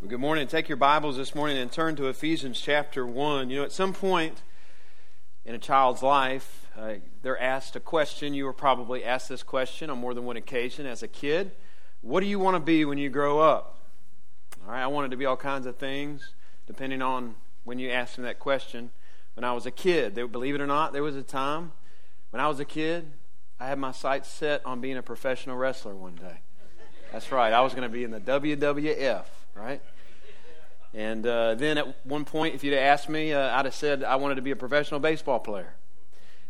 Well, good morning. Take your Bibles this morning and turn to Ephesians chapter 1. You know, at some point in a child's life, uh, they're asked a question. You were probably asked this question on more than one occasion as a kid What do you want to be when you grow up? All right, I wanted to be all kinds of things, depending on when you asked me that question. When I was a kid, they, believe it or not, there was a time when I was a kid, I had my sights set on being a professional wrestler one day. That's right, I was going to be in the WWF right? And uh, then at one point, if you'd asked me, uh, I'd have said I wanted to be a professional baseball player.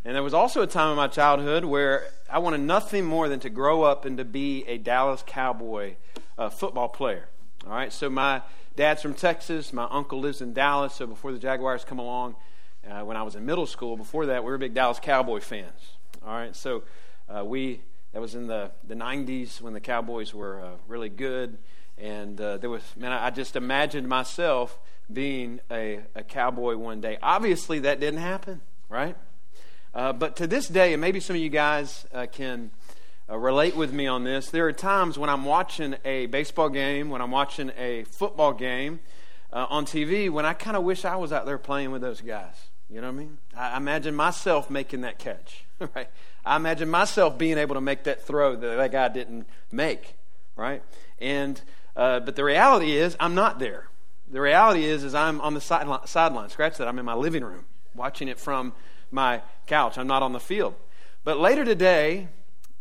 And there was also a time in my childhood where I wanted nothing more than to grow up and to be a Dallas Cowboy uh, football player. All right, so my dad's from Texas. My uncle lives in Dallas. So before the Jaguars come along, uh, when I was in middle school, before that, we were big Dallas Cowboy fans. All right, so uh, we that was in the the 90s when the Cowboys were uh, really good. And uh, there was, man, I just imagined myself being a, a cowboy one day. Obviously, that didn't happen, right? Uh, but to this day, and maybe some of you guys uh, can uh, relate with me on this, there are times when I'm watching a baseball game, when I'm watching a football game uh, on TV, when I kind of wish I was out there playing with those guys. You know what I mean? I imagine myself making that catch, right? I imagine myself being able to make that throw that that guy didn't make, right? And uh, but the reality is, I'm not there. The reality is, is I'm on the sideline. sideline. Scratch that. I'm in my living room watching it from my couch. I'm not on the field. But later today,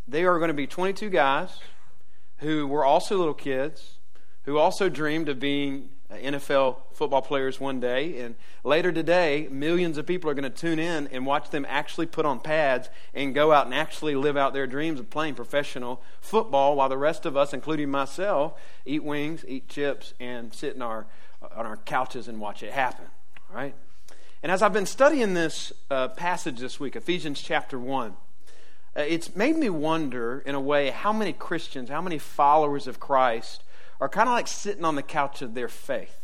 there are going to be 22 guys who were also little kids, who also dreamed of being NFL football players one day. And later today, millions of people are going to tune in and watch them actually put on pads and go out and actually live out their dreams of playing professional football while the rest of us, including myself, eat wings, eat chips, and sit in our, on our couches and watch it happen. All right? And as I've been studying this uh, passage this week, Ephesians chapter 1, uh, it's made me wonder, in a way, how many Christians, how many followers of Christ are kind of like sitting on the couch of their faith.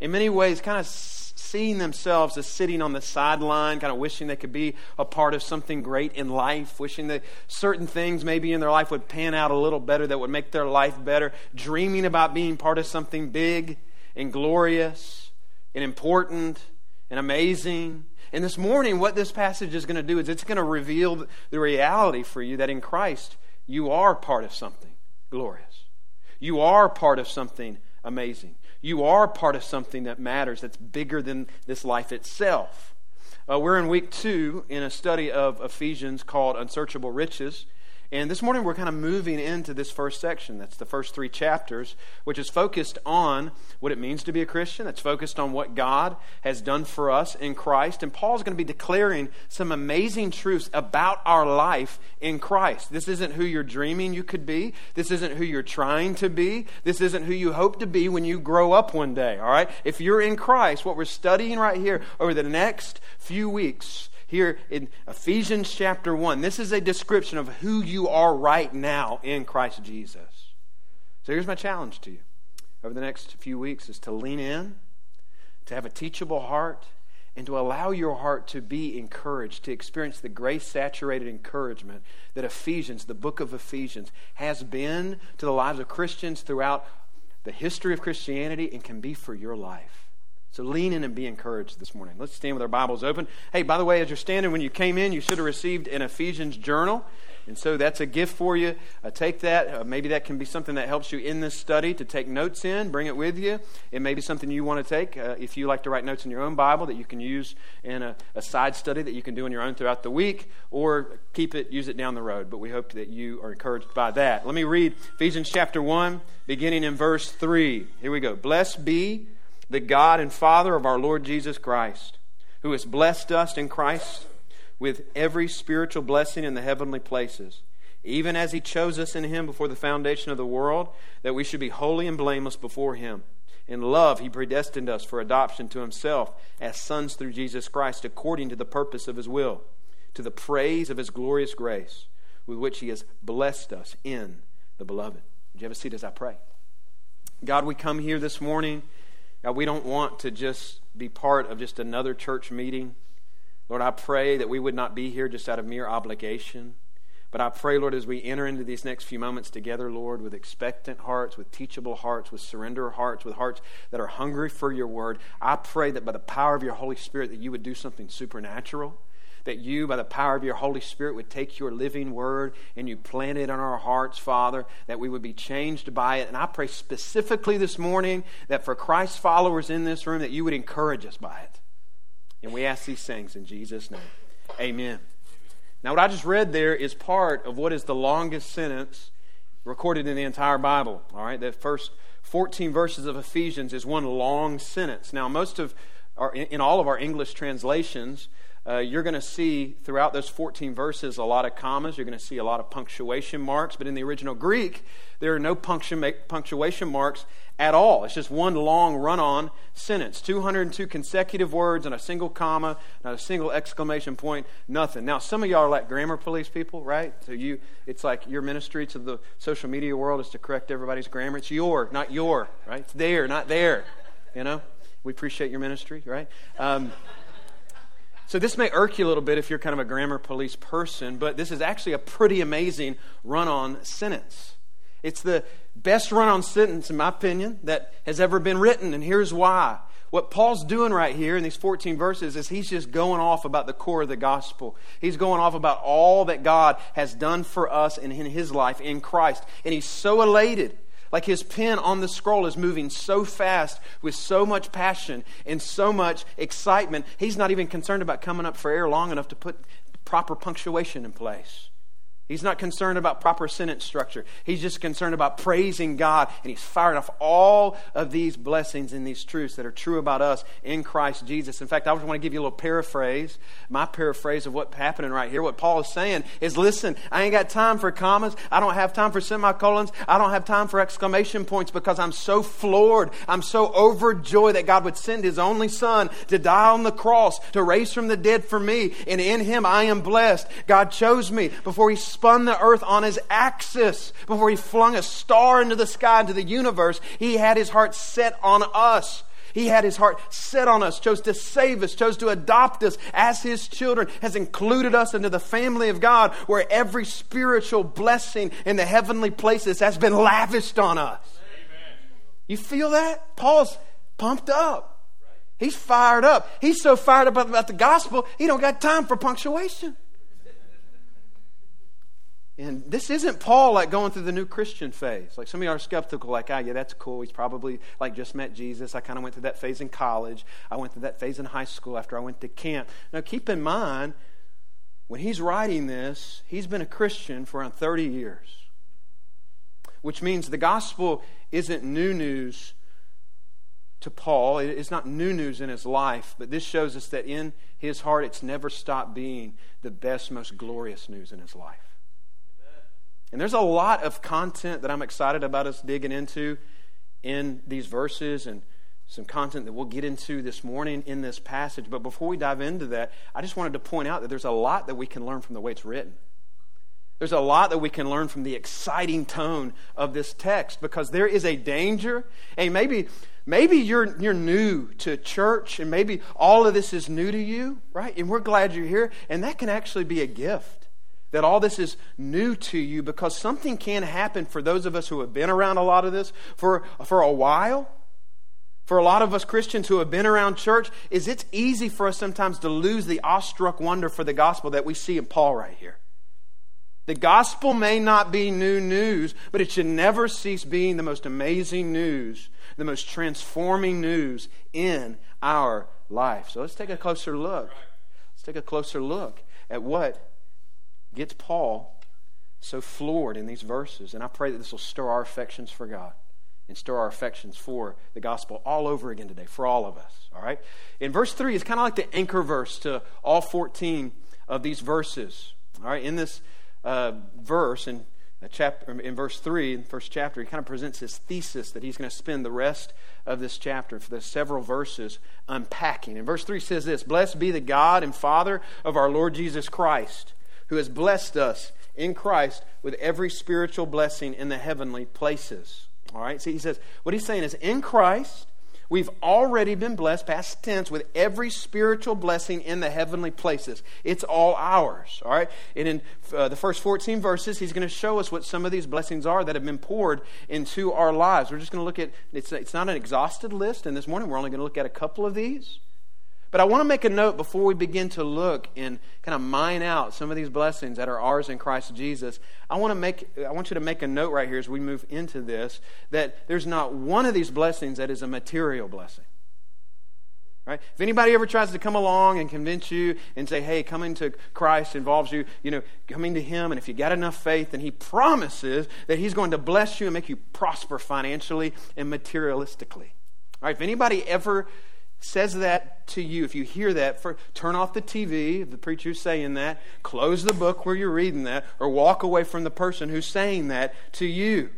In many ways, kind of seeing themselves as sitting on the sideline, kind of wishing they could be a part of something great in life, wishing that certain things maybe in their life would pan out a little better, that would make their life better, dreaming about being part of something big and glorious and important and amazing. And this morning, what this passage is going to do is it's going to reveal the reality for you that in Christ, you are part of something glorious. You are part of something amazing. You are part of something that matters, that's bigger than this life itself. Uh, we're in week two in a study of Ephesians called Unsearchable Riches. And this morning we're kind of moving into this first section. That's the first three chapters, which is focused on what it means to be a Christian. That's focused on what God has done for us in Christ. And Paul's going to be declaring some amazing truths about our life in Christ. This isn't who you're dreaming you could be. This isn't who you're trying to be. This isn't who you hope to be when you grow up one day, all right? If you're in Christ, what we're studying right here over the next few weeks here in Ephesians chapter 1. This is a description of who you are right now in Christ Jesus. So here's my challenge to you over the next few weeks is to lean in, to have a teachable heart, and to allow your heart to be encouraged, to experience the grace saturated encouragement that Ephesians, the book of Ephesians, has been to the lives of Christians throughout the history of Christianity and can be for your life. So lean in and be encouraged this morning. Let's stand with our Bibles open. Hey, by the way, as you're standing, when you came in, you should have received an Ephesians journal. And so that's a gift for you. Uh, take that. Uh, maybe that can be something that helps you in this study to take notes in. Bring it with you. It may be something you want to take uh, if you like to write notes in your own Bible that you can use in a, a, side study that you can do on your own throughout the week, or keep it, use it down the road. But we hope that you are encouraged by that. Let me read Ephesians chapter 1, beginning in verse 3. Here we go. Blessed be the God and Father of our Lord Jesus Christ, who has blessed us in Christ with every spiritual blessing in the heavenly places, even as he chose us in him before the foundation of the world, that we should be holy and blameless before him. In love, he predestined us for adoption to himself as sons through Jesus Christ, according to the purpose of his will, to the praise of his glorious grace, with which he has blessed us in the beloved. Would you have a seat as I pray? God, we come here this morning God, we don't want to just be part of just another church meeting. Lord, I pray that we would not be here just out of mere obligation, But I pray, Lord, as we enter into these next few moments together, Lord, with expectant hearts, with teachable hearts, with surrender hearts, with hearts that are hungry for your word, I pray that by the power of your Holy Spirit that you would do something supernatural that you, by the power of your Holy Spirit, would take your living word and you plant it in our hearts, Father, that we would be changed by it. And I pray specifically this morning that for Christ's followers in this room, that you would encourage us by it. And we ask these things in Jesus' name. Amen. Now, what I just read there is part of what is the longest sentence recorded in the entire Bible. All right, the first 14 verses of Ephesians is one long sentence. Now, most of our, in all of our English translations, uh, you're going to see throughout those 14 verses a lot of commas. You're going to see a lot of punctuation marks. But in the original Greek, there are no punctuation marks at all. It's just one long run on sentence 202 consecutive words and a single comma, not a single exclamation point, nothing. Now, some of y'all are like grammar police people, right? So you, it's like your ministry to the social media world is to correct everybody's grammar. It's your, not your, right? It's there, not there. You know? We appreciate your ministry, right? Um, so this may irk you a little bit if you're kind of a grammar police person, but this is actually a pretty amazing run on sentence. It's the best run on sentence, in my opinion, that has ever been written, and here's why. What Paul's doing right here in these 14 verses is he's just going off about the core of the gospel. He's going off about all that God has done for us and in his life in Christ. And he's so elated like his pen on the scroll is moving so fast with so much passion and so much excitement, he's not even concerned about coming up for air long enough to put proper punctuation in place. He's not concerned about proper sentence structure. He's just concerned about praising God, and he's firing off all of these blessings and these truths that are true about us in Christ Jesus. In fact, I just want to give you a little paraphrase, my paraphrase of what's happening right here. What Paul is saying is listen, I ain't got time for commas. I don't have time for semicolons. I don't have time for exclamation points because I'm so floored. I'm so overjoyed that God would send his only son to die on the cross, to raise from the dead for me. And in him I am blessed. God chose me before he spun the earth on his axis, before he flung a star into the sky, into the universe, he had his heart set on us. He had his heart set on us, chose to save us, chose to adopt us as his children, has included us into the family of God where every spiritual blessing in the heavenly places has been lavished on us. Amen. You feel that? Paul's pumped up. He's fired up. He's so fired up about the gospel, he don't got time for punctuation. And this isn't Paul like going through the new Christian phase. Like some of you are skeptical, like, ah, yeah, that's cool. He's probably like just met Jesus. I kind of went through that phase in college. I went through that phase in high school after I went to camp. Now, keep in mind, when he's writing this, he's been a Christian for around 30 years, which means the gospel isn't new news to Paul. It's not new news in his life, but this shows us that in his heart, it's never stopped being the best, most glorious news in his life. And there's a lot of content that I'm excited about us digging into in these verses and some content that we'll get into this morning in this passage. But before we dive into that, I just wanted to point out that there's a lot that we can learn from the way it's written. There's a lot that we can learn from the exciting tone of this text because there is a danger, and maybe maybe you're you're new to church and maybe all of this is new to you, right? And we're glad you're here, and that can actually be a gift that all this is new to you because something can happen for those of us who have been around a lot of this for, for a while. For a lot of us Christians who have been around church, is it's easy for us sometimes to lose the awestruck wonder for the gospel that we see in Paul right here. The gospel may not be new news, but it should never cease being the most amazing news, the most transforming news in our life. So let's take a closer look. Let's take a closer look at what gets Paul so floored in these verses. And I pray that this will stir our affections for God and stir our affections for the gospel all over again today, for all of us. All right? In verse 3, it's kind of like the anchor verse to all 14 of these verses. All right? In this uh, verse, in chapter in verse 3 in the first chapter he kind of presents his thesis that he's going to spend the rest of this chapter for the several verses unpacking And verse 3 says this blessed be the god and father of our lord jesus christ who has blessed us in Christ with every spiritual blessing in the heavenly places. All right? See, he says, what he's saying is, in Christ, We've already been blessed, past tense, with every spiritual blessing in the heavenly places. It's all ours, all right? And in uh, the first 14 verses, he's going to show us what some of these blessings are that have been poured into our lives. We're just going to look at, it's, it's not an exhausted list, and this morning we're only going to look at a couple of these. But I want to make a note before we begin to look and kind of mine out some of these blessings that are ours in Christ Jesus. I want to make I want you to make a note right here as we move into this that there's not one of these blessings that is a material blessing. Right? If anybody ever tries to come along and convince you and say, hey, coming to Christ involves you, you know, coming to Him, and if you got enough faith, then He promises that He's going to bless you and make you prosper financially and materialistically. All right, if anybody ever says that to you, if you hear that, for, turn off the TV, if the preacher's saying that, close the book where you're reading that, or walk away from the person who's saying that to you.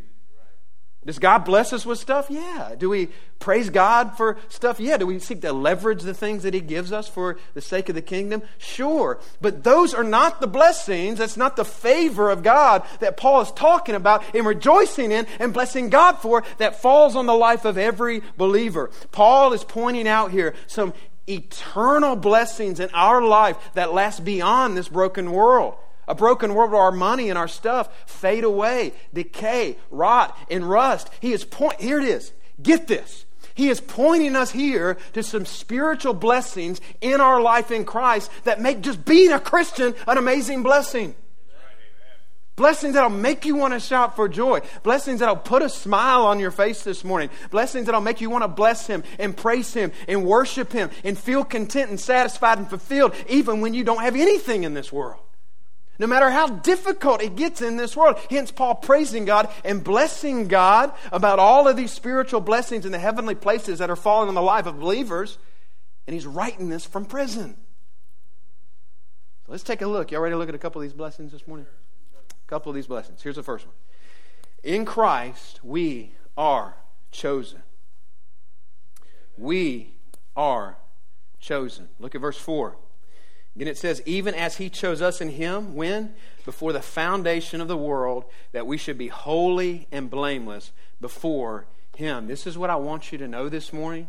Does God bless us with stuff? Yeah. Do we praise God for stuff? Yeah. Do we seek to leverage the things that He gives us for the sake of the kingdom? Sure. But those are not the blessings. That's not the favor of God that Paul is talking about and rejoicing in and blessing God for that falls on the life of every believer. Paul is pointing out here some eternal blessings in our life that last beyond this broken world. A broken world where our money and our stuff fade away, decay, rot, and rust. He is point here it is. Get this. He is pointing us here to some spiritual blessings in our life in Christ that make just being a Christian an amazing blessing. Blessings that'll make you want to shout for joy. Blessings that'll put a smile on your face this morning. Blessings that'll make you want to bless Him and praise Him and worship Him and feel content and satisfied and fulfilled even when you don't have anything in this world. No matter how difficult it gets in this world. Hence, Paul praising God and blessing God about all of these spiritual blessings in the heavenly places that are falling on the life of believers. And he's writing this from prison. So let's take a look. You all ready to look at a couple of these blessings this morning? A couple of these blessings. Here's the first one In Christ, we are chosen. We are chosen. Look at verse 4. Again, it says, even as he chose us in him, when? Before the foundation of the world, that we should be holy and blameless before him. This is what I want you to know this morning.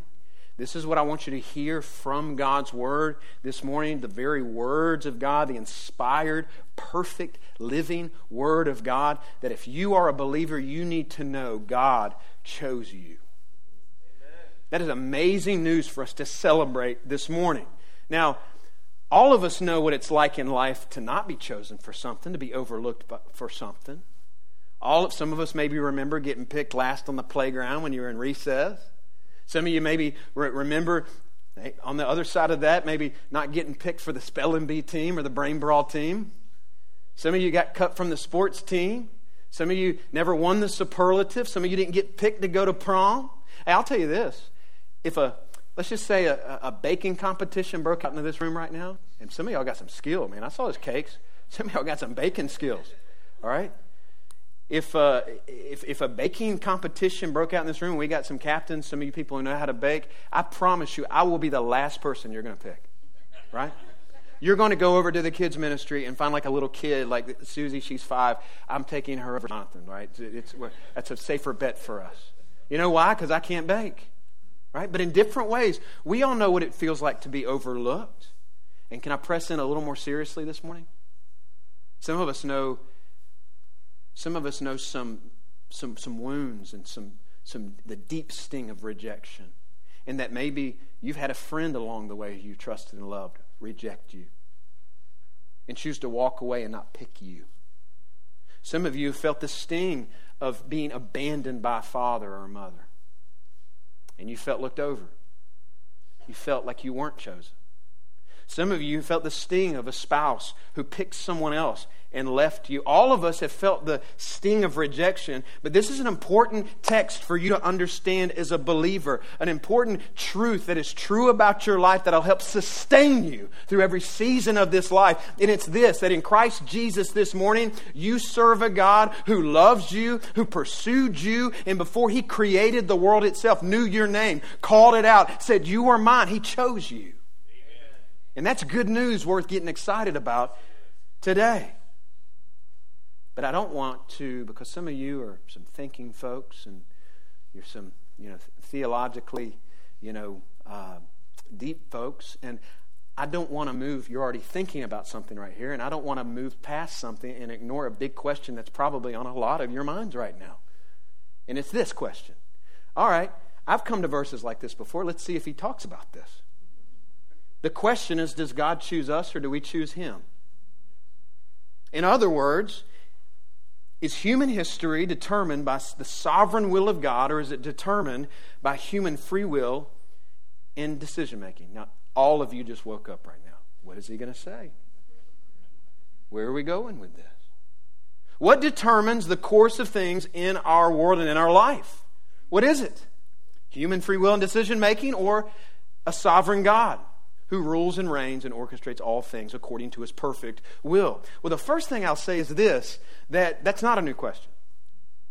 This is what I want you to hear from God's Word this morning the very words of God, the inspired, perfect, living Word of God. That if you are a believer, you need to know God chose you. Amen. That is amazing news for us to celebrate this morning. Now, all of us know what it's like in life to not be chosen for something, to be overlooked for something. All of, some of us maybe remember getting picked last on the playground when you were in recess. Some of you maybe re- remember eh, on the other side of that, maybe not getting picked for the spelling bee team or the brain brawl team. Some of you got cut from the sports team. Some of you never won the superlative. Some of you didn't get picked to go to prom. Hey, I'll tell you this: if a let's just say a, a, baking competition broke out into this room right now, and some of y'all got some skill, man. I saw those cakes. Some of y'all got some baking skills. All right? If, uh, if, if a baking competition broke out in this room, we got some captains, some of you people who know how to bake, I promise you, I will be the last person you're going to pick. Right? You're going to go over to the kids' ministry and find like a little kid, like Susie, she's five. I'm taking her over Jonathan, right? It's, that's a safer bet for us. You know why? Because I can't bake right? But in different ways, we all know what it feels like to be overlooked. And can I press in a little more seriously this morning? Some of us know some of us know some some some wounds and some some the deep sting of rejection. And that maybe you've had a friend along the way you trusted and loved reject you and choose to walk away and not pick you. Some of you felt the sting of being abandoned by a father or a mother and you felt looked over. You felt like you weren't chosen. Some of you felt the sting of a spouse who picked someone else and left you. All of us have felt the sting of rejection, but this is an important text for you to understand as a believer, an important truth that is true about your life that'll help sustain you through every season of this life. And it's this that in Christ Jesus this morning, you serve a God who loves you, who pursued you, and before he created the world itself, knew your name, called it out, said, You are mine. He chose you. And that's good news worth getting excited about today. But I don't want to, because some of you are some thinking folks and you're some, you know, theologically, you know, uh, deep folks. And I don't want to move. You're already thinking about something right here, and I don't want to move past something and ignore a big question that's probably on a lot of your minds right now. And it's this question. All right, I've come to verses like this before. Let's see if he talks about this. The question is Does God choose us or do we choose him? In other words, is human history determined by the sovereign will of God or is it determined by human free will in decision making? Now, all of you just woke up right now. What is he going to say? Where are we going with this? What determines the course of things in our world and in our life? What is it? Human free will and decision making or a sovereign God who rules and reigns and orchestrates all things according to his perfect will? Well, the first thing I'll say is this that that's not a new question.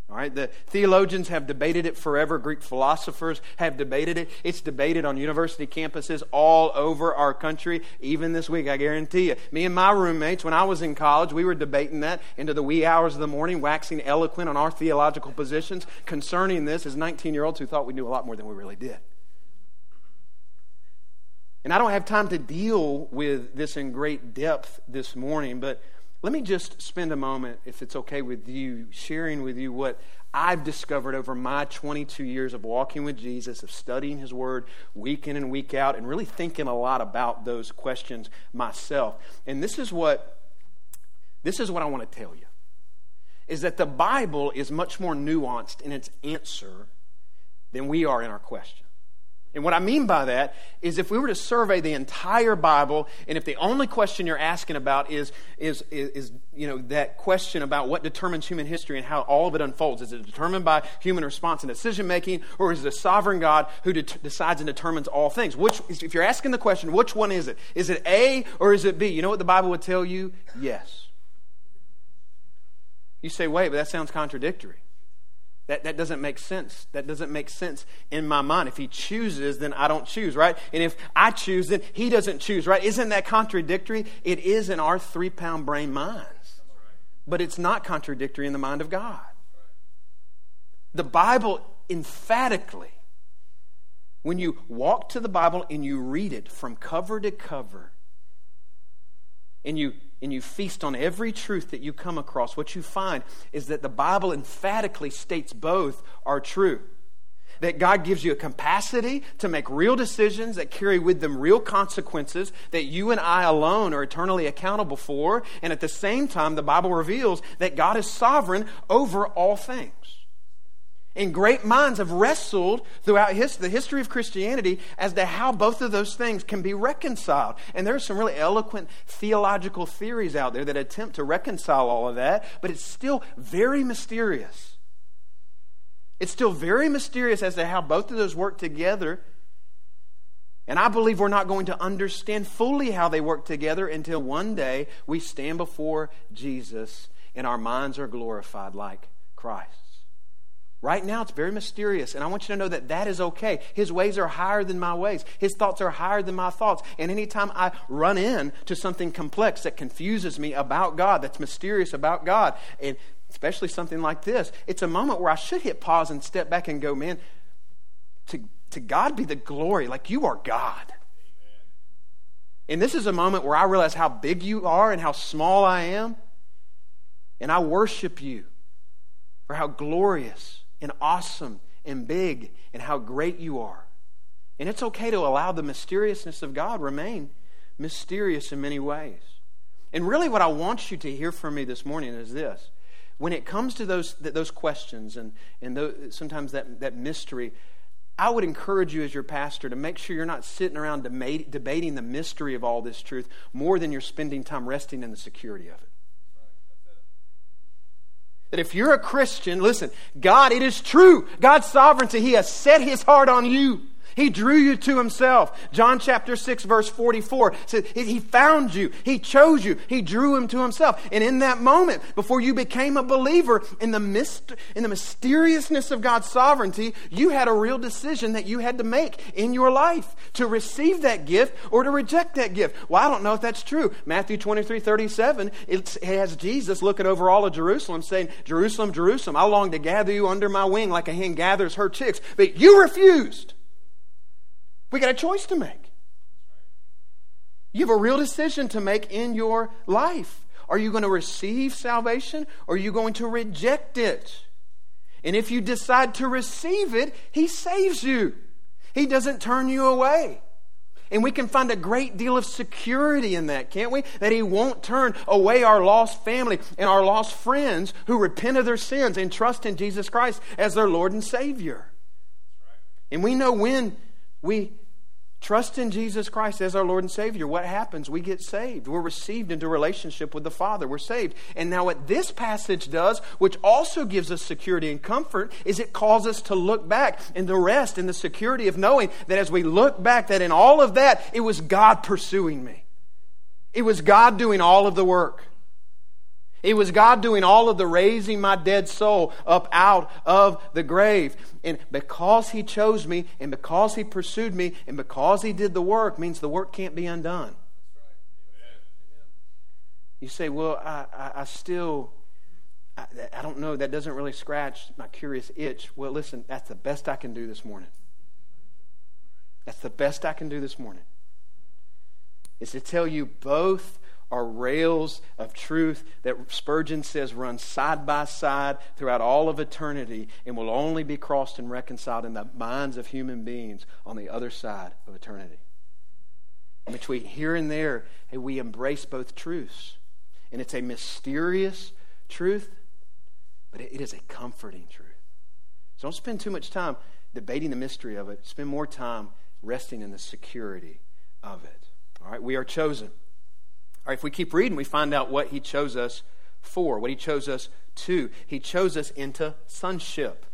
All right, the theologians have debated it forever. Greek philosophers have debated it. It's debated on university campuses all over our country, even this week, I guarantee you. Me and my roommates, when I was in college, we were debating that into the wee hours of the morning, waxing eloquent on our theological positions concerning this as 19 year olds who thought we knew a lot more than we really did. And I don't have time to deal with this in great depth this morning, but let me just spend a moment, if it's okay with you, sharing with you what I've discovered over my 22 years of walking with Jesus, of studying His Word week in and week out, and really thinking a lot about those questions myself. And this is what this is what I want to tell you is that the Bible is much more nuanced in its answer than we are in our question. And what I mean by that is if we were to survey the entire Bible, and if the only question you're asking about is, is, is, is, you know, that question about what determines human history and how all of it unfolds, is it determined by human response and decision making, or is it a sovereign God who de- decides and determines all things? Which, if you're asking the question, which one is it? Is it A or is it B? You know what the Bible would tell you? Yes. You say, wait, but that sounds contradictory. That, that doesn't make sense. That doesn't make sense in my mind. If he chooses, then I don't choose, right? And if I choose, then he doesn't choose, right? Isn't that contradictory? It is in our three pound brain minds. But it's not contradictory in the mind of God. The Bible emphatically, when you walk to the Bible and you read it from cover to cover, and you and you feast on every truth that you come across, what you find is that the Bible emphatically states both are true. That God gives you a capacity to make real decisions that carry with them real consequences that you and I alone are eternally accountable for. And at the same time, the Bible reveals that God is sovereign over all things. And great minds have wrestled throughout his, the history of Christianity as to how both of those things can be reconciled. And there are some really eloquent theological theories out there that attempt to reconcile all of that, but it's still very mysterious. It's still very mysterious as to how both of those work together. And I believe we're not going to understand fully how they work together until one day we stand before Jesus and our minds are glorified like Christ. Right now, it's very mysterious, and I want you to know that that is okay. His ways are higher than my ways, His thoughts are higher than my thoughts. And anytime I run into something complex that confuses me about God, that's mysterious about God, and especially something like this, it's a moment where I should hit pause and step back and go, man, to, to God be the glory, like you are God. And this is a moment where I realize how big you are and how small I am. And I worship you for how glorious and awesome and big and how great you are. And it's okay to allow the mysteriousness of God remain mysterious in many ways. And really, what I want you to hear from me this morning is this. When it comes to those, those questions and, and those, sometimes that, that mystery, I would encourage you as your pastor to make sure you're not sitting around debating the mystery of all this truth more than you're spending time resting in the security of it. That if you're a Christian, listen, God, it is true. God's sovereignty, He has set His heart on you. He drew you to himself. John chapter 6 verse 44 says he found you. He chose you. He drew him to himself. And in that moment, before you became a believer in the, myst- in the mysteriousness of God's sovereignty, you had a real decision that you had to make in your life to receive that gift or to reject that gift. Well, I don't know if that's true. Matthew 23, 37, it has Jesus looking over all of Jerusalem saying, Jerusalem, Jerusalem, I long to gather you under my wing like a hen gathers her chicks. But you refused. We got a choice to make. You have a real decision to make in your life. Are you going to receive salvation or are you going to reject it? And if you decide to receive it, He saves you. He doesn't turn you away. And we can find a great deal of security in that, can't we? That He won't turn away our lost family and our lost friends who repent of their sins and trust in Jesus Christ as their Lord and Savior. And we know when we trust in Jesus Christ as our Lord and Savior, what happens? We get saved. We're received into relationship with the Father. We're saved. And now, what this passage does, which also gives us security and comfort, is it calls us to look back and the rest in the security of knowing that as we look back, that in all of that, it was God pursuing me. It was God doing all of the work. It was God doing all of the raising my dead soul up out of the grave. And because He chose me, and because He pursued me, and because He did the work, means the work can't be undone. You say, well, I, I, I still, I, I don't know, that doesn't really scratch my curious itch. Well, listen, that's the best I can do this morning. That's the best I can do this morning. Is to tell you both are rails of truth that Spurgeon says run side by side throughout all of eternity and will only be crossed and reconciled in the minds of human beings on the other side of eternity. Between here and there, hey, we embrace both truths. And it's a mysterious truth, but it is a comforting truth. So don't spend too much time debating the mystery of it. Spend more time resting in the security of it. All right, we are chosen. All right, if we keep reading, we find out what he chose us for, what he chose us to. He chose us into sonship.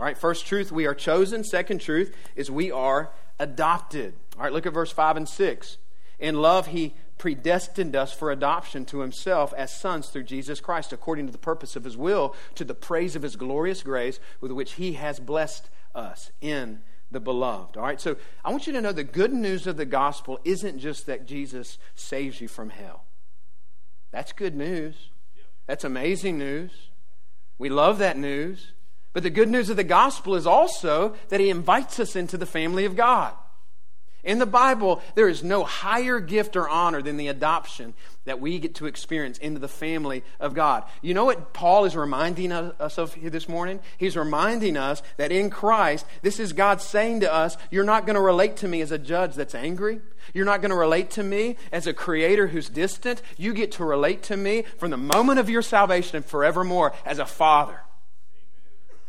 All right, first truth, we are chosen. Second truth is we are adopted. All right, look at verse 5 and 6. In love, he predestined us for adoption to himself as sons through Jesus Christ, according to the purpose of his will, to the praise of his glorious grace with which he has blessed us in the beloved. All right, so I want you to know the good news of the gospel isn't just that Jesus saves you from hell. That's good news. That's amazing news. We love that news. But the good news of the gospel is also that he invites us into the family of God. In the Bible, there is no higher gift or honor than the adoption that we get to experience into the family of God. You know what Paul is reminding us of here this morning? He's reminding us that in Christ, this is God saying to us, You're not going to relate to me as a judge that's angry. You're not going to relate to me as a creator who's distant. You get to relate to me from the moment of your salvation and forevermore as a father.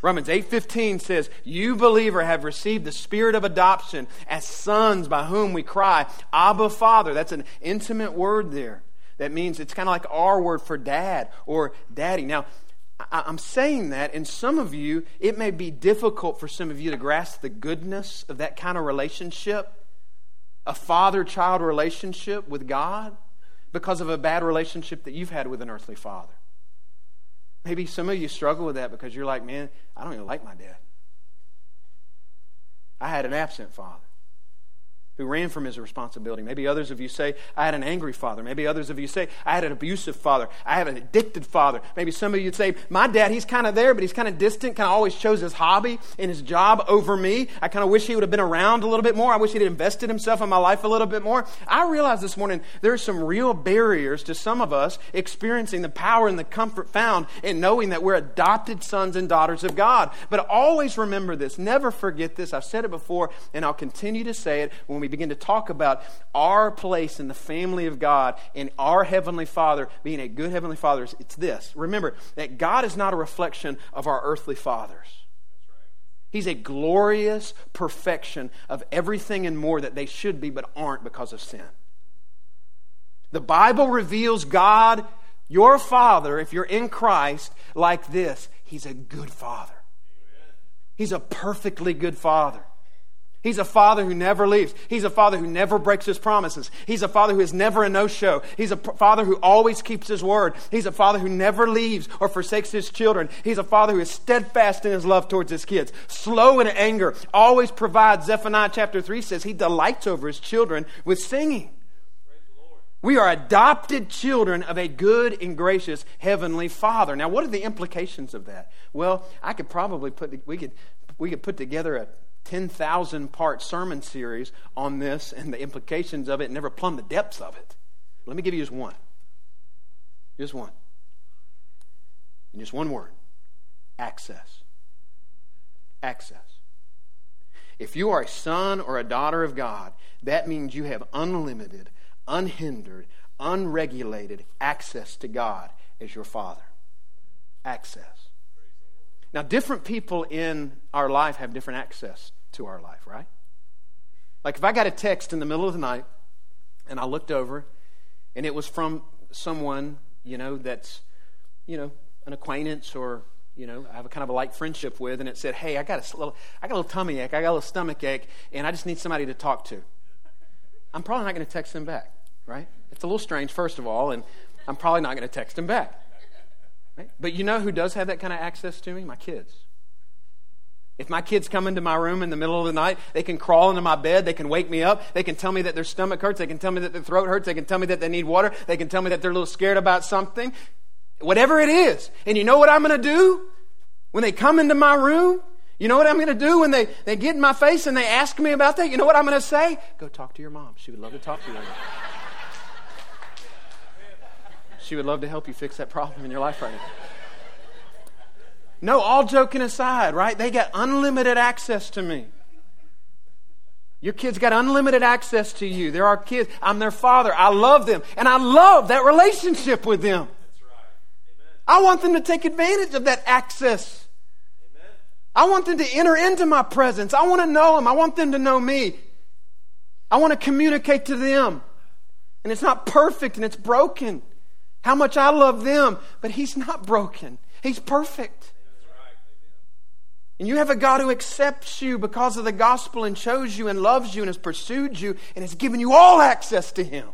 Romans 8:15 says, "You believer have received the spirit of adoption as sons by whom we cry, Abba Father." That's an intimate word there. That means it's kind of like our word for dad or daddy. Now, I'm saying that, and some of you, it may be difficult for some of you to grasp the goodness of that kind of relationship, a father child relationship with God, because of a bad relationship that you've had with an earthly father. Maybe some of you struggle with that because you're like, man, I don't even like my dad. I had an absent father who ran from his responsibility. Maybe others of you say, I had an angry father. Maybe others of you say, I had an abusive father. I have an addicted father. Maybe some of you would say, My dad, he's kind of there, but he's kind of distant, kind of always chose his hobby and his job over me. I kind of wish he would have been around a little bit more. I wish he'd invested himself in my life a little bit more. I realize this morning there are some real barriers to some of us experiencing the power and the comfort found in knowing that we're adopted sons and daughters of God. But always remember this. Never forget this. I've said it before, and I'll continue to say it when we we begin to talk about our place in the family of God and our Heavenly Father being a good Heavenly Father, it's this. Remember that God is not a reflection of our earthly fathers. He's a glorious perfection of everything and more that they should be but aren't because of sin. The Bible reveals God, your Father, if you're in Christ, like this He's a good Father. He's a perfectly good Father. He's a father who never leaves. He's a father who never breaks his promises. He's a father who is never a no show. He's a father who always keeps his word. He's a father who never leaves or forsakes his children. He's a father who is steadfast in his love towards his kids, slow in anger, always provides. Zephaniah chapter 3 says he delights over his children with singing. We are adopted children of a good and gracious heavenly Father. Now, what are the implications of that? Well, I could probably put we could we could put together a 10,000 part sermon series on this and the implications of it and never plumb the depths of it. Let me give you just one. Just one. In just one word access. Access. If you are a son or a daughter of God, that means you have unlimited, unhindered, unregulated access to God as your Father. Access. Now, different people in our life have different access to our life, right? Like if I got a text in the middle of the night and I looked over and it was from someone, you know, that's, you know, an acquaintance or you know, I have a kind of a light friendship with, and it said, "Hey, I got a little, I got a little tummy ache, I got a little stomach ache, and I just need somebody to talk to." I'm probably not going to text them back, right? It's a little strange, first of all, and I'm probably not going to text them back. Right? But you know who does have that kind of access to me? My kids. If my kids come into my room in the middle of the night, they can crawl into my bed, they can wake me up, they can tell me that their stomach hurts, they can tell me that their throat hurts, they can tell me that they need water, they can tell me that they're a little scared about something. Whatever it is. And you know what I'm going to do? When they come into my room, you know what I'm going to do when they, they get in my face and they ask me about that? You know what I'm going to say? Go talk to your mom. She would love to talk to you. She would love to help you fix that problem in your life right now. No, all joking aside, right? They got unlimited access to me. Your kids got unlimited access to you. They're our kids. I'm their father. I love them. And I love that relationship with them. I want them to take advantage of that access. Amen. I want them to enter into my presence. I want to know them. I want them to know me. I want to communicate to them. And it's not perfect and it's broken. How much I love them, but He's not broken. He's perfect. And you have a God who accepts you because of the gospel and chose you and loves you and has pursued you and has given you all access to Him.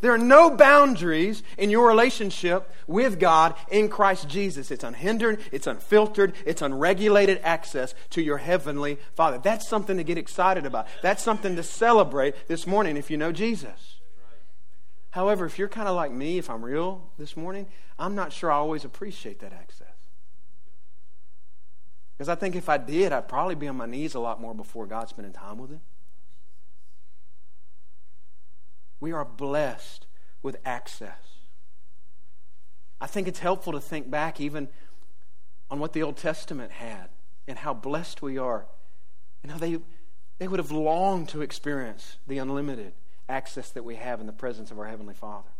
There are no boundaries in your relationship with God in Christ Jesus. It's unhindered, it's unfiltered, it's unregulated access to your heavenly Father. That's something to get excited about. That's something to celebrate this morning if you know Jesus. However, if you're kind of like me, if I'm real this morning, I'm not sure I always appreciate that access. Because I think if I did, I'd probably be on my knees a lot more before God spending time with Him. We are blessed with access. I think it's helpful to think back even on what the Old Testament had and how blessed we are and how they, they would have longed to experience the unlimited access that we have in the presence of our Heavenly Father.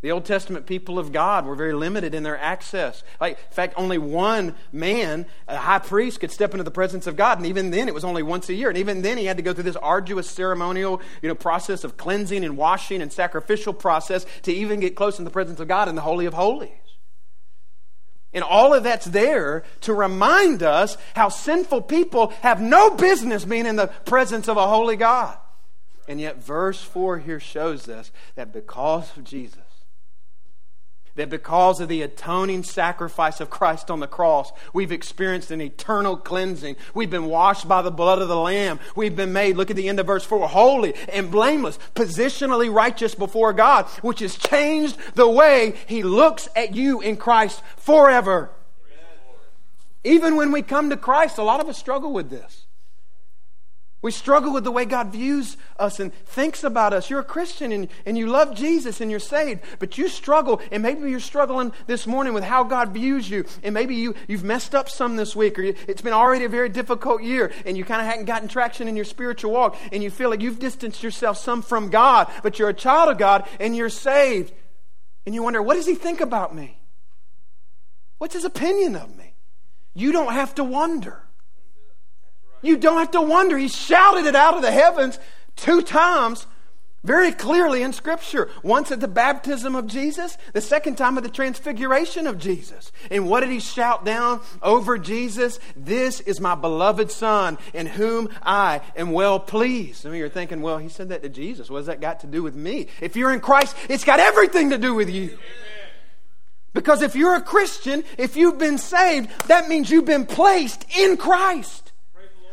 The Old Testament people of God were very limited in their access. Like, in fact, only one man, a high priest, could step into the presence of God, and even then, it was only once a year. And even then, he had to go through this arduous ceremonial, you know, process of cleansing and washing and sacrificial process to even get close in the presence of God in the Holy of Holies. And all of that's there to remind us how sinful people have no business being in the presence of a holy God. And yet, verse 4 here shows us that because of Jesus, that because of the atoning sacrifice of Christ on the cross, we've experienced an eternal cleansing. We've been washed by the blood of the Lamb. We've been made, look at the end of verse 4, holy and blameless, positionally righteous before God, which has changed the way He looks at you in Christ forever. Even when we come to Christ, a lot of us struggle with this. We struggle with the way God views us and thinks about us. You're a Christian and, and you love Jesus and you're saved, but you struggle, and maybe you're struggling this morning with how God views you, and maybe you, you've messed up some this week, or you, it's been already a very difficult year, and you kind of haven't gotten traction in your spiritual walk, and you feel like you've distanced yourself some from God, but you're a child of God and you're saved. And you wonder, what does He think about me? What's His opinion of me? You don't have to wonder. You don't have to wonder. He shouted it out of the heavens two times very clearly in Scripture. Once at the baptism of Jesus, the second time at the transfiguration of Jesus. And what did he shout down over Jesus? This is my beloved Son, in whom I am well pleased. Some of you are thinking, well, he said that to Jesus. What has that got to do with me? If you're in Christ, it's got everything to do with you. Because if you're a Christian, if you've been saved, that means you've been placed in Christ.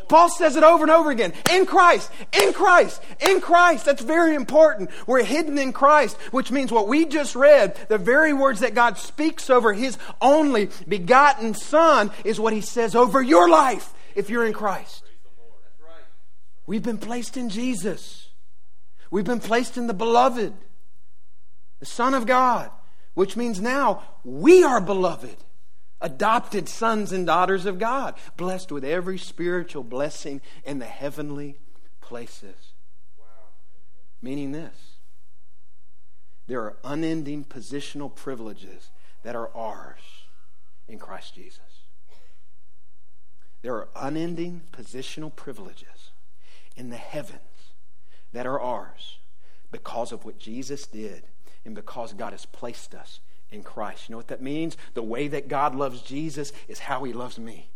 Paul says it over and over again. In Christ, in Christ, in Christ. That's very important. We're hidden in Christ, which means what we just read, the very words that God speaks over His only begotten Son, is what He says over your life if you're in Christ. We've been placed in Jesus. We've been placed in the beloved, the Son of God, which means now we are beloved, adopted sons and daughters of God, blessed with every spiritual blessing in the heavenly places. Wow. Meaning this there are unending positional privileges that are ours in Christ Jesus. There are unending positional privileges in the heavens that are ours because of what Jesus did and because God has placed us in Christ. You know what that means? The way that God loves Jesus is how he loves me.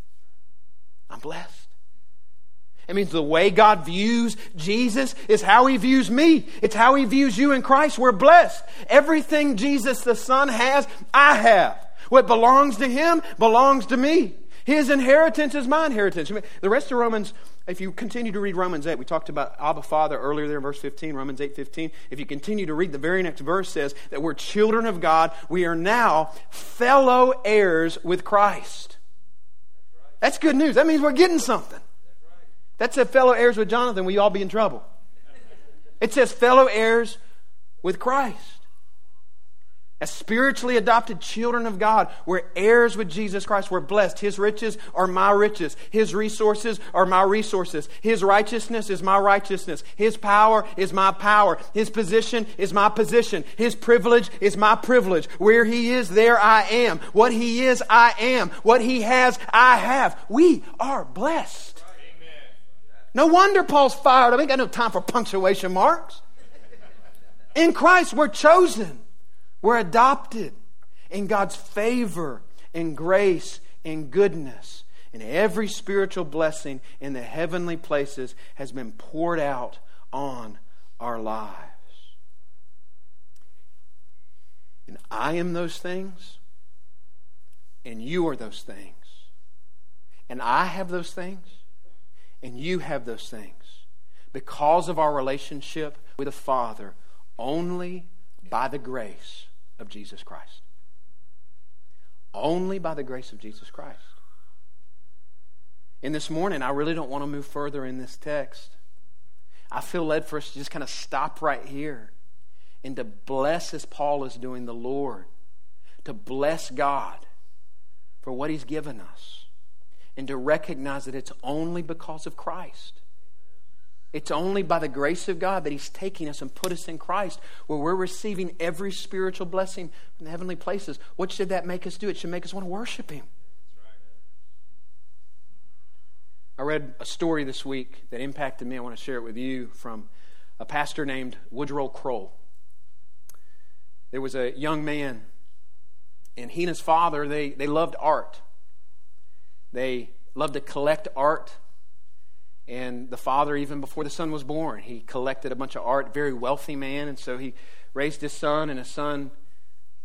I'm blessed. It means the way God views Jesus is how he views me. It's how he views you in Christ. We're blessed. Everything Jesus the Son has, I have. What belongs to him belongs to me. His inheritance is my inheritance. The rest of Romans, if you continue to read Romans 8, we talked about Abba Father earlier there in verse 15, Romans 8 15. If you continue to read, the very next verse says that we're children of God. We are now fellow heirs with Christ. That's good news. That means we're getting something. That said fellow heirs with Jonathan, we all be in trouble. It says fellow heirs with Christ. As spiritually adopted children of God, we're heirs with Jesus Christ. We're blessed. His riches are my riches. His resources are my resources. His righteousness is my righteousness. His power is my power. His position is my position. His privilege is my privilege. Where He is, there I am. What He is, I am. What He has, I have. We are blessed. No wonder Paul's fired. I ain't got no time for punctuation marks. In Christ, we're chosen. We're adopted in God's favor and grace and goodness. And every spiritual blessing in the heavenly places has been poured out on our lives. And I am those things, and you are those things. And I have those things, and you have those things because of our relationship with the Father only by the grace of Jesus Christ. Only by the grace of Jesus Christ. And this morning, I really don't want to move further in this text. I feel led for us to just kind of stop right here and to bless as Paul is doing the Lord, to bless God for what He's given us, and to recognize that it's only because of Christ. It's only by the grace of God that He's taking us and put us in Christ where we're receiving every spiritual blessing from the heavenly places. What should that make us do? It should make us want to worship Him. I read a story this week that impacted me. I want to share it with you from a pastor named Woodrow Kroll. There was a young man, and he and his father, they, they loved art. They loved to collect art and the father, even before the son was born, he collected a bunch of art, very wealthy man. And so he raised his son, and his son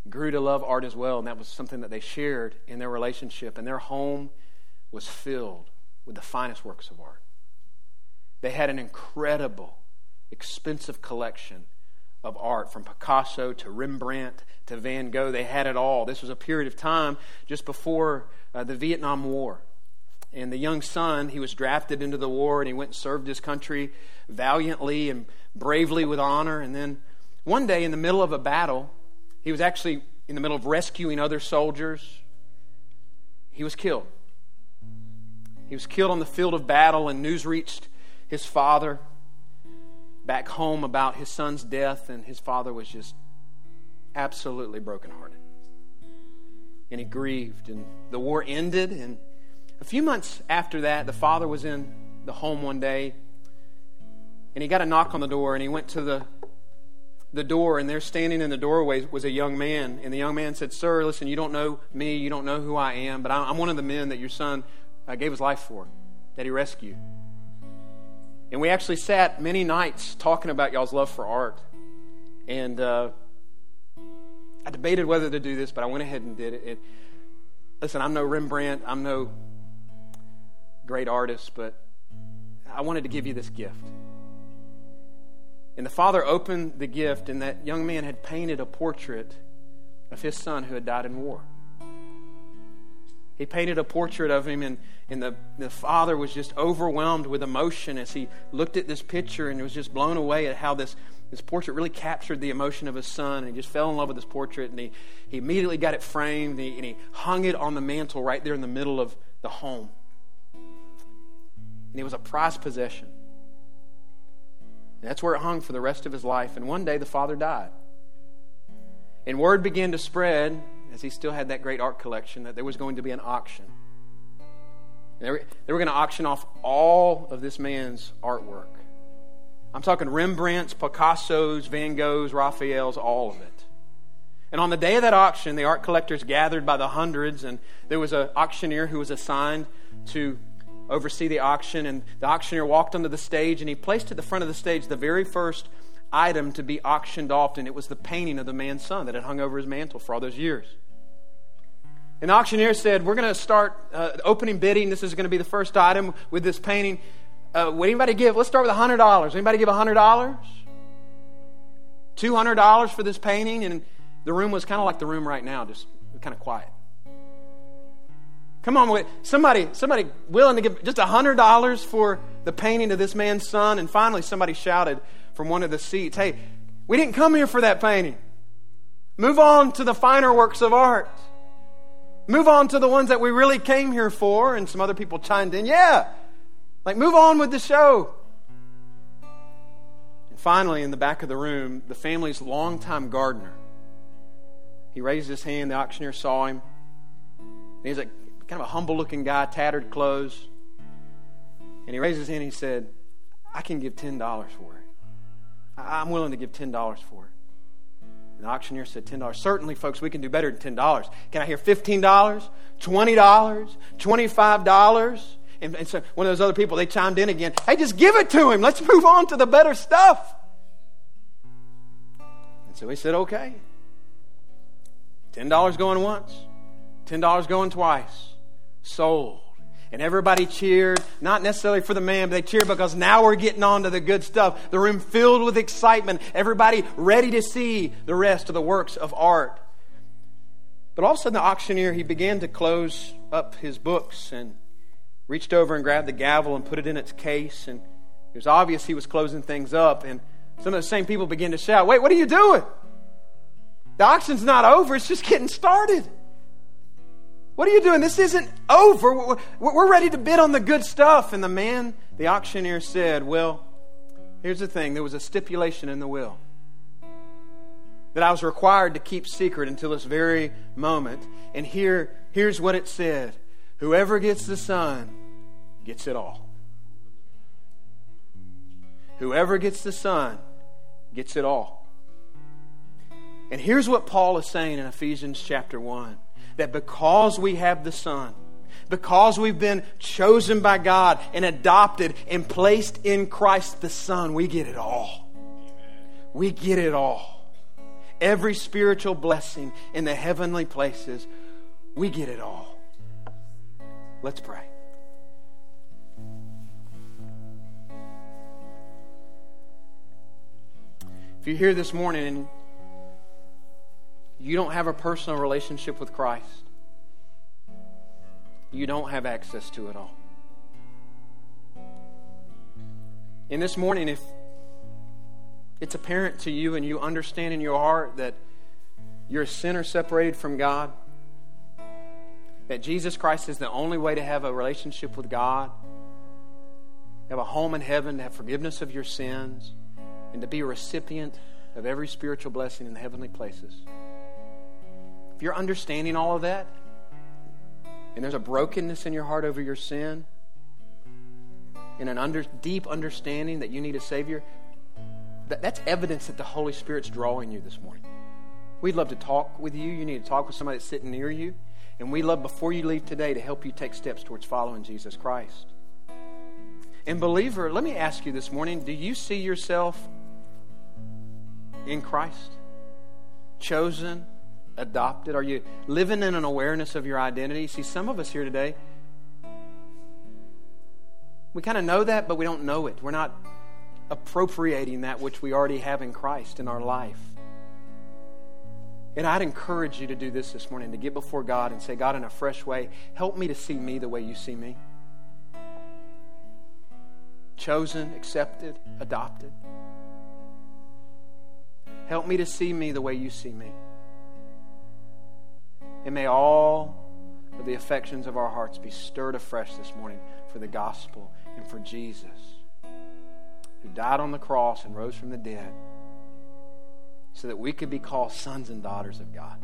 grew to love art as well. And that was something that they shared in their relationship. And their home was filled with the finest works of art. They had an incredible, expensive collection of art from Picasso to Rembrandt to Van Gogh. They had it all. This was a period of time just before uh, the Vietnam War. And the young son, he was drafted into the war and he went and served his country valiantly and bravely with honor. And then one day, in the middle of a battle, he was actually in the middle of rescuing other soldiers. He was killed. He was killed on the field of battle, and news reached his father back home about his son's death, and his father was just absolutely brokenhearted. And he grieved, and the war ended, and a few months after that, the father was in the home one day and he got a knock on the door and he went to the the door and there standing in the doorway was a young man. And the young man said sir listen you don't know me you don't know who i am but i'm one of the men that your son uh, gave his life for that he rescued. And we actually sat many nights talking about y'all's love for art. And uh, i debated whether to do this but i went ahead and did it. it listen i'm no rembrandt i'm no great artist, but I wanted to give you this gift. And the father opened the gift, and that young man had painted a portrait of his son who had died in war. He painted a portrait of him, and, and the, the father was just overwhelmed with emotion as he looked at this picture and was just blown away at how this, this portrait really captured the emotion of his son. And he just fell in love with this portrait, and he, he immediately got it framed, and he, and he hung it on the mantle right there in the middle of the home. And it was a prized possession. And that's where it hung for the rest of his life. And one day the father died. And word began to spread as he still had that great art collection, that there was going to be an auction. They were, they were going to auction off all of this man's artwork. I'm talking Rembrandt's, Picasso's, Van Gogh's, Raphael's, all of it. And on the day of that auction, the art collectors gathered by the hundreds, and there was an auctioneer who was assigned to oversee the auction. And the auctioneer walked onto the stage, and he placed at the front of the stage the very first item to be auctioned off, and it was the painting of the man's son that had hung over his mantle for all those years. And the auctioneer said, We're going to start uh, opening bidding. This is going to be the first item with this painting. Uh, would anybody give? Let's start with $100. Anybody give $100? $200 for this painting? And the room was kind of like the room right now, just kind of quiet. Come on, somebody, somebody willing to give just $100 for the painting of this man's son? And finally, somebody shouted from one of the seats, Hey, we didn't come here for that painting. Move on to the finer works of art. Move on to the ones that we really came here for. And some other people chimed in, yeah. Like, move on with the show. And finally, in the back of the room, the family's longtime gardener. He raised his hand. The auctioneer saw him. And he's like kind of a humble looking guy, tattered clothes. And he raised his hand and he said, I can give $10 for it. I'm willing to give $10 for it. And the auctioneer said, $10. Certainly, folks, we can do better than $10. Can I hear $15? $20? $25? And, and so one of those other people, they chimed in again. Hey, just give it to him. Let's move on to the better stuff. And so he said, okay. $10 going once, $10 going twice. Sold. And everybody cheered, not necessarily for the man, but they cheered because now we're getting on to the good stuff. The room filled with excitement, everybody ready to see the rest of the works of art. But all of a sudden, the auctioneer, he began to close up his books and reached over and grabbed the gavel and put it in its case. And it was obvious he was closing things up. And some of the same people began to shout, Wait, what are you doing? The auction's not over, it's just getting started. What are you doing? This isn't over. We're ready to bid on the good stuff. And the man, the auctioneer, said, Well, here's the thing there was a stipulation in the will that I was required to keep secret until this very moment. And here, here's what it said Whoever gets the Son gets it all. Whoever gets the Son gets it all. And here's what Paul is saying in Ephesians chapter 1 that because we have the Son, because we've been chosen by God and adopted and placed in Christ the Son, we get it all. We get it all. Every spiritual blessing in the heavenly places, we get it all. Let's pray. If you're here this morning and you don't have a personal relationship with Christ, you don't have access to it all. And this morning, if it's apparent to you and you understand in your heart that you're a sinner separated from God, that Jesus Christ is the only way to have a relationship with God, have a home in heaven, to have forgiveness of your sins, and to be a recipient of every spiritual blessing in the heavenly places you're understanding all of that, and there's a brokenness in your heart over your sin, and an under, deep understanding that you need a Savior, that, that's evidence that the Holy Spirit's drawing you this morning. We'd love to talk with you. You need to talk with somebody that's sitting near you. And we love, before you leave today, to help you take steps towards following Jesus Christ. And, believer, let me ask you this morning do you see yourself in Christ? Chosen, adopted? Are you living in an awareness of your identity? See, some of us here today, we kind of know that, but we don't know it. We're not appropriating that which we already have in Christ in our life. And I'd encourage you to do this this morning to get before God and say, God, in a fresh way, help me to see me the way you see me. Chosen, accepted, adopted. Help me to see me the way you see me. And may all of the affections of our hearts be stirred afresh this morning for the gospel and for Jesus, who died on the cross and rose from the dead so that we could be called sons and daughters of God.